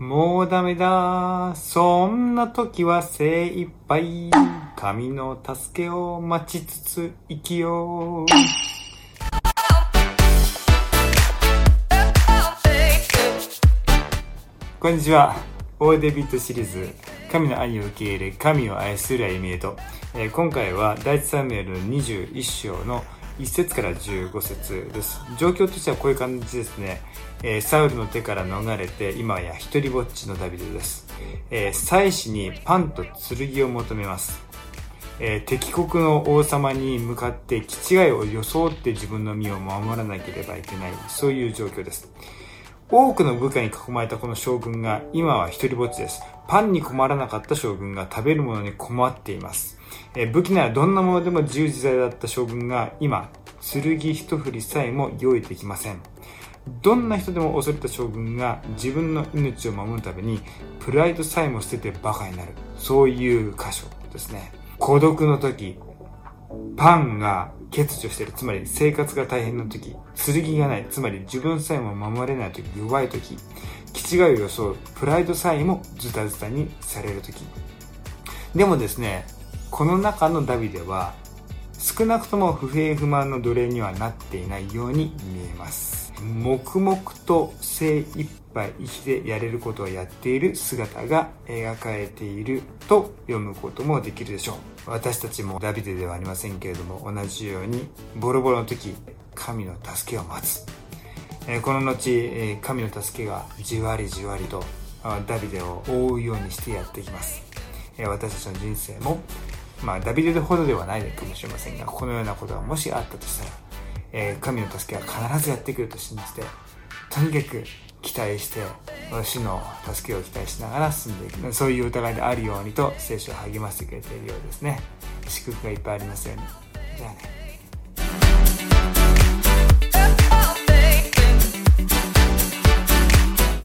もうダメだ。そんな時は精一杯。神の助けを待ちつつ生きよう。こんにちは。オーデビットシリーズ、神の愛を受け入れ、神を愛する歩みへと。えー今回は第一サムエルの21章の1節から15節です。状況としてはこういう感じですね。えーサウルの手から逃れて、今や一人ぼっちのダビデです。えー祭司にパンと剣を求めます。えー敵国の王様に向かって気違いを装って自分の身を守らなければいけない、そういう状況です。多くの部下に囲まれたこの将軍が今は一人ぼっちです。パンに困らなかった将軍が食べるものに困っています。え武器ならどんなものでも自由自在だった将軍が今、剣一振りさえも用意できません。どんな人でも恐れた将軍が自分の命を守るためにプライドさえも捨てて馬鹿になる。そういう箇所ですね。孤独の時、パンが欠如してる。つまり生活が大変な時、剣がない。つまり自分さえも守れない時、弱い時、気違いを装う。プライドさえもズタズタにされる時。でもですね、この中のダビデは、少なくとも不平不満の奴隷にはなっていないように見えます。黙々と精一杯生きてやれることをやっている姿が描かれていると読むこともできるでしょう。私たちもダビデではありませんけれども、同じようにボロボロの時、神の助けを待つ。この後、神の助けがじわりじわりとダビデを覆うようにしてやってきます。私たちの人生も、まあ、ダビデほどではないかもしれませんが、このようなことがもしあったとしたら、神の助けは必ずやってくると信じて、とにかく期待して、主の助けを期待しながら進んでいく。そういう疑いであるようにと聖書を励ましてくれているようですね。祝福がいっぱいありますように。じゃあね。